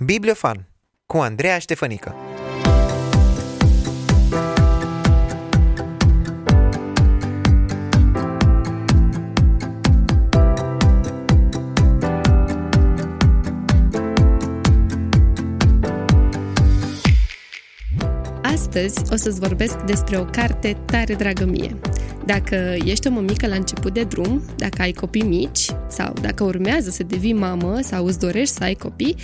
Bibliofan cu Andreea Ștefănică Astăzi o să-ți vorbesc despre o carte tare dragă mie. Dacă ești o mămică la început de drum, dacă ai copii mici sau dacă urmează să devii mamă sau îți dorești să ai copii,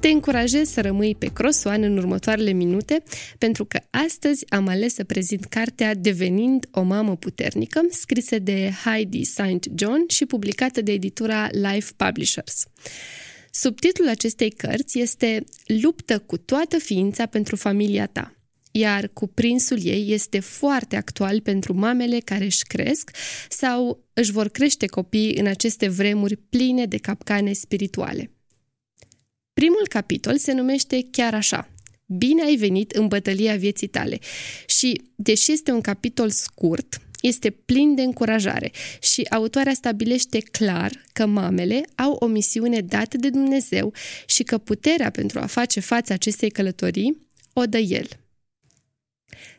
te încurajez să rămâi pe crosoane în următoarele minute, pentru că astăzi am ales să prezint cartea Devenind o mamă puternică, scrisă de Heidi St. John și publicată de editura Life Publishers. Subtitlul acestei cărți este Luptă cu toată ființa pentru familia ta iar cuprinsul ei este foarte actual pentru mamele care își cresc sau își vor crește copiii în aceste vremuri pline de capcane spirituale. Primul capitol se numește chiar așa, Bine ai venit în bătălia vieții tale și, deși este un capitol scurt, este plin de încurajare și autoarea stabilește clar că mamele au o misiune dată de Dumnezeu și că puterea pentru a face față acestei călătorii o dă El.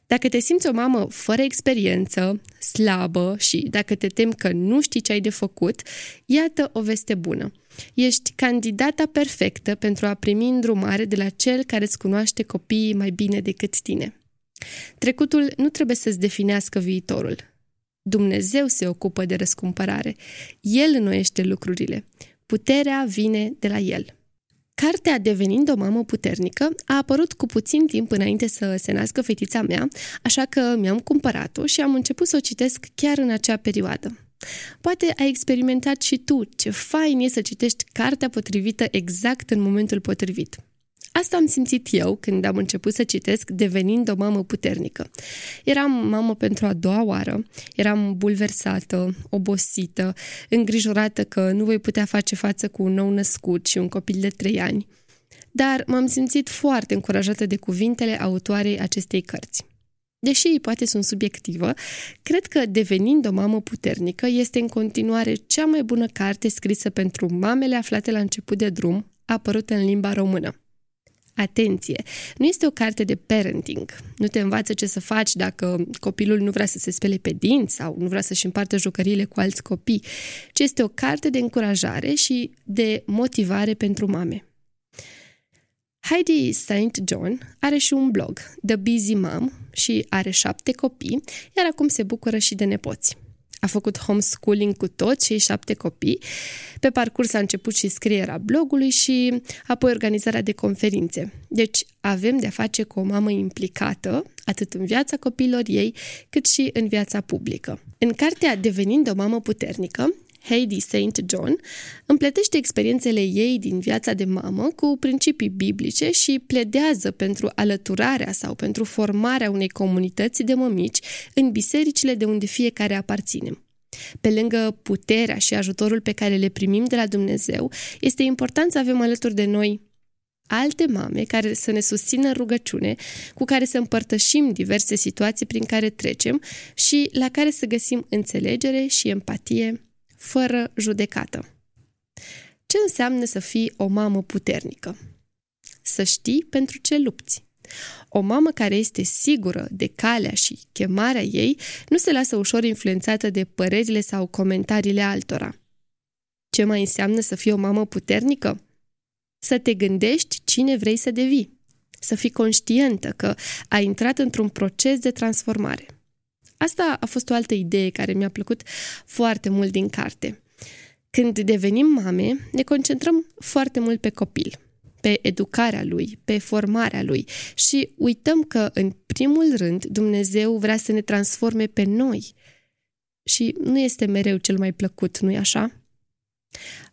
Dacă te simți o mamă fără experiență, slabă și dacă te temi că nu știi ce ai de făcut, iată o veste bună. Ești candidata perfectă pentru a primi îndrumare de la cel care îți cunoaște copiii mai bine decât tine. Trecutul nu trebuie să-ți definească viitorul. Dumnezeu se ocupă de răscumpărare. El înnoiește lucrurile. Puterea vine de la El. Cartea Devenind o mamă puternică a apărut cu puțin timp înainte să se nască fetița mea, așa că mi-am cumpărat-o și am început să o citesc chiar în acea perioadă. Poate ai experimentat și tu ce fain e să citești cartea potrivită exact în momentul potrivit. Asta am simțit eu când am început să citesc devenind o mamă puternică. Eram mamă pentru a doua oară, eram bulversată, obosită, îngrijorată că nu voi putea face față cu un nou născut și un copil de trei ani. Dar m-am simțit foarte încurajată de cuvintele autoarei acestei cărți. Deși poate sunt subiectivă, cred că Devenind o mamă puternică este în continuare cea mai bună carte scrisă pentru mamele aflate la început de drum, apărută în limba română. Atenție! Nu este o carte de parenting. Nu te învață ce să faci dacă copilul nu vrea să se spele pe dinți sau nu vrea să-și împartă jucăriile cu alți copii, ci este o carte de încurajare și de motivare pentru mame. Heidi St. John are și un blog, The Busy Mom, și are șapte copii, iar acum se bucură și de nepoți. A făcut homeschooling cu toți cei șapte copii. Pe parcurs a început și scrierea blogului și apoi organizarea de conferințe. Deci avem de-a face cu o mamă implicată, atât în viața copiilor ei, cât și în viața publică. În cartea Devenind o mamă puternică, Heidi St. John împletește experiențele ei din viața de mamă cu principii biblice și pledează pentru alăturarea sau pentru formarea unei comunități de mămici în bisericile de unde fiecare aparținem. Pe lângă puterea și ajutorul pe care le primim de la Dumnezeu, este important să avem alături de noi alte mame care să ne susțină în rugăciune, cu care să împărtășim diverse situații prin care trecem și la care să găsim înțelegere și empatie fără judecată. Ce înseamnă să fii o mamă puternică? Să știi pentru ce lupți. O mamă care este sigură de calea și chemarea ei nu se lasă ușor influențată de părerile sau comentariile altora. Ce mai înseamnă să fii o mamă puternică? Să te gândești cine vrei să devii. Să fii conștientă că ai intrat într-un proces de transformare. Asta a fost o altă idee care mi-a plăcut foarte mult din carte. Când devenim mame, ne concentrăm foarte mult pe copil, pe educarea lui, pe formarea lui și uităm că, în primul rând, Dumnezeu vrea să ne transforme pe noi. Și nu este mereu cel mai plăcut, nu-i așa?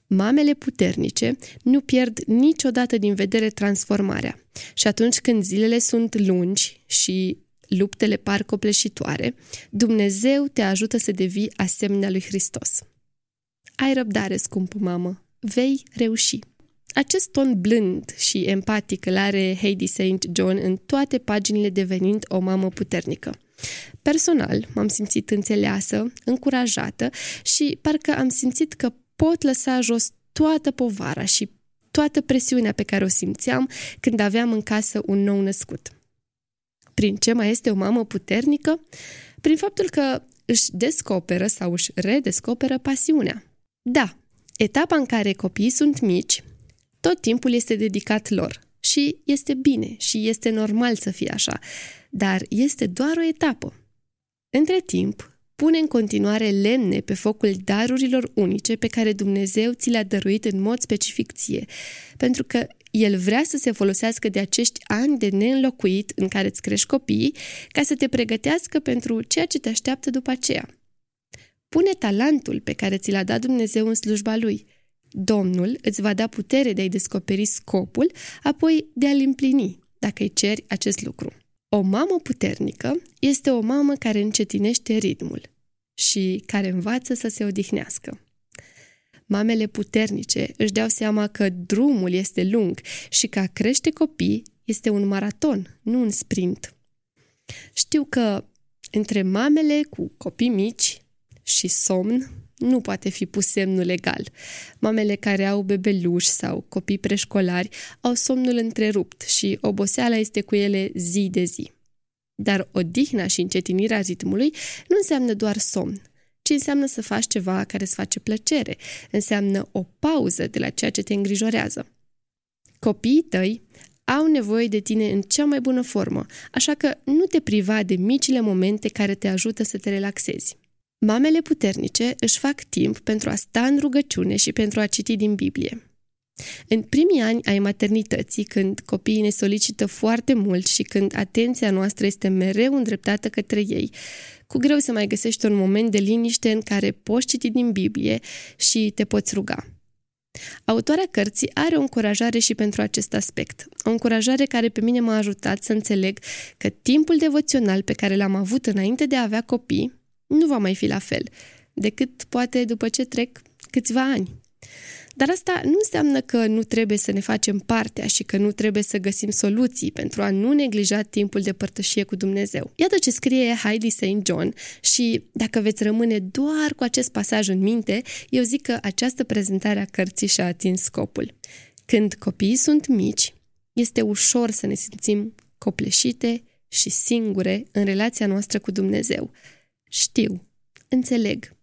Mamele puternice nu pierd niciodată din vedere transformarea. Și atunci când zilele sunt lungi și luptele par copleșitoare, Dumnezeu te ajută să devii asemenea lui Hristos. Ai răbdare, scumpă mamă, vei reuși. Acest ton blând și empatic îl are Heidi St. John în toate paginile devenind o mamă puternică. Personal, m-am simțit înțeleasă, încurajată și parcă am simțit că pot lăsa jos toată povara și toată presiunea pe care o simțeam când aveam în casă un nou născut. Prin ce mai este o mamă puternică? Prin faptul că își descoperă sau își redescoperă pasiunea. Da, etapa în care copiii sunt mici, tot timpul este dedicat lor și este bine și este normal să fie așa, dar este doar o etapă. Între timp, pune în continuare lemne pe focul darurilor unice pe care Dumnezeu ți le-a dăruit în mod specific ție, pentru că El vrea să se folosească de acești ani de neînlocuit în care îți crești copiii ca să te pregătească pentru ceea ce te așteaptă după aceea. Pune talentul pe care ți l-a dat Dumnezeu în slujba Lui. Domnul îți va da putere de a-i descoperi scopul, apoi de a-l împlini, dacă îi ceri acest lucru. O mamă puternică este o mamă care încetinește ritmul și care învață să se odihnească. Mamele puternice își dau seama că drumul este lung și că a crește copii este un maraton, nu un sprint. Știu că între mamele cu copii mici și somn nu poate fi pus semnul legal. Mamele care au bebeluși sau copii preșcolari au somnul întrerupt și oboseala este cu ele zi de zi. Dar odihna și încetinirea ritmului nu înseamnă doar somn, ci înseamnă să faci ceva care îți face plăcere, înseamnă o pauză de la ceea ce te îngrijorează. Copiii tăi au nevoie de tine în cea mai bună formă, așa că nu te priva de micile momente care te ajută să te relaxezi. Mamele puternice își fac timp pentru a sta în rugăciune și pentru a citi din Biblie. În primii ani ai maternității, când copiii ne solicită foarte mult și când atenția noastră este mereu îndreptată către ei, cu greu să mai găsești un moment de liniște în care poți citi din Biblie și te poți ruga. Autoarea cărții are o încurajare și pentru acest aspect. O încurajare care pe mine m-a ajutat să înțeleg că timpul devoțional pe care l-am avut înainte de a avea copii nu va mai fi la fel, decât poate după ce trec câțiva ani. Dar asta nu înseamnă că nu trebuie să ne facem partea și că nu trebuie să găsim soluții pentru a nu neglija timpul de părtășie cu Dumnezeu. Iată ce scrie Heidi St. John și dacă veți rămâne doar cu acest pasaj în minte, eu zic că această prezentare a cărții și-a atins scopul. Când copiii sunt mici, este ușor să ne simțim copleșite și singure în relația noastră cu Dumnezeu. Știu, înțeleg.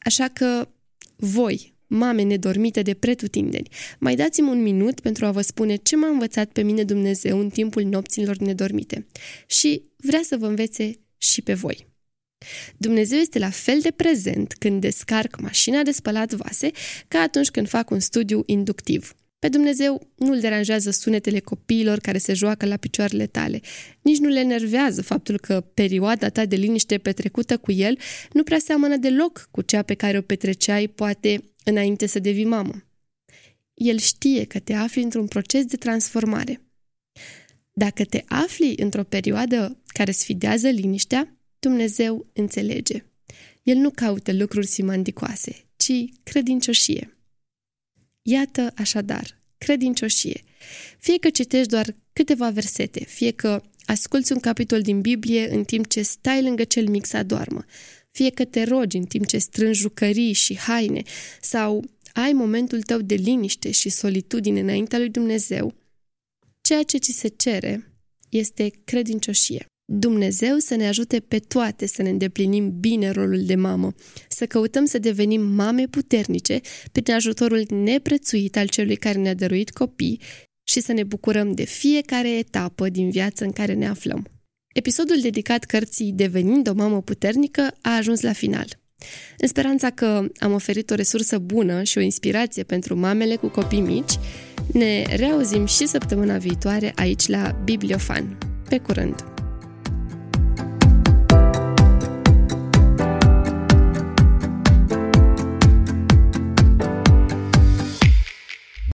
Așa că voi, mame nedormite de pretutindeni, mai dați-mi un minut pentru a vă spune ce m-a învățat pe mine Dumnezeu în timpul nopților nedormite și vrea să vă învețe și pe voi. Dumnezeu este la fel de prezent când descarc mașina de spălat vase ca atunci când fac un studiu inductiv. Pe Dumnezeu nu-l deranjează sunetele copiilor care se joacă la picioarele tale. Nici nu le enervează faptul că perioada ta de liniște petrecută cu el nu prea seamănă deloc cu cea pe care o petreceai poate înainte să devii mamă. El știe că te afli într-un proces de transformare. Dacă te afli într-o perioadă care sfidează liniștea, Dumnezeu înțelege. El nu caută lucruri simandicoase, ci credincioșie. Iată așadar, credincioșie. Fie că citești doar câteva versete, fie că asculți un capitol din Biblie în timp ce stai lângă cel mic să adormă, fie că te rogi în timp ce strângi jucării și haine sau ai momentul tău de liniște și solitudine înaintea lui Dumnezeu, ceea ce ți se cere este credincioșie. Dumnezeu să ne ajute pe toate să ne îndeplinim bine rolul de mamă, să căutăm să devenim mame puternice prin ajutorul neprețuit al celui care ne-a dăruit copii și să ne bucurăm de fiecare etapă din viață în care ne aflăm. Episodul dedicat cărții Devenind o mamă puternică a ajuns la final. În speranța că am oferit o resursă bună și o inspirație pentru mamele cu copii mici, ne reauzim și săptămâna viitoare aici la Bibliofan. Pe curând!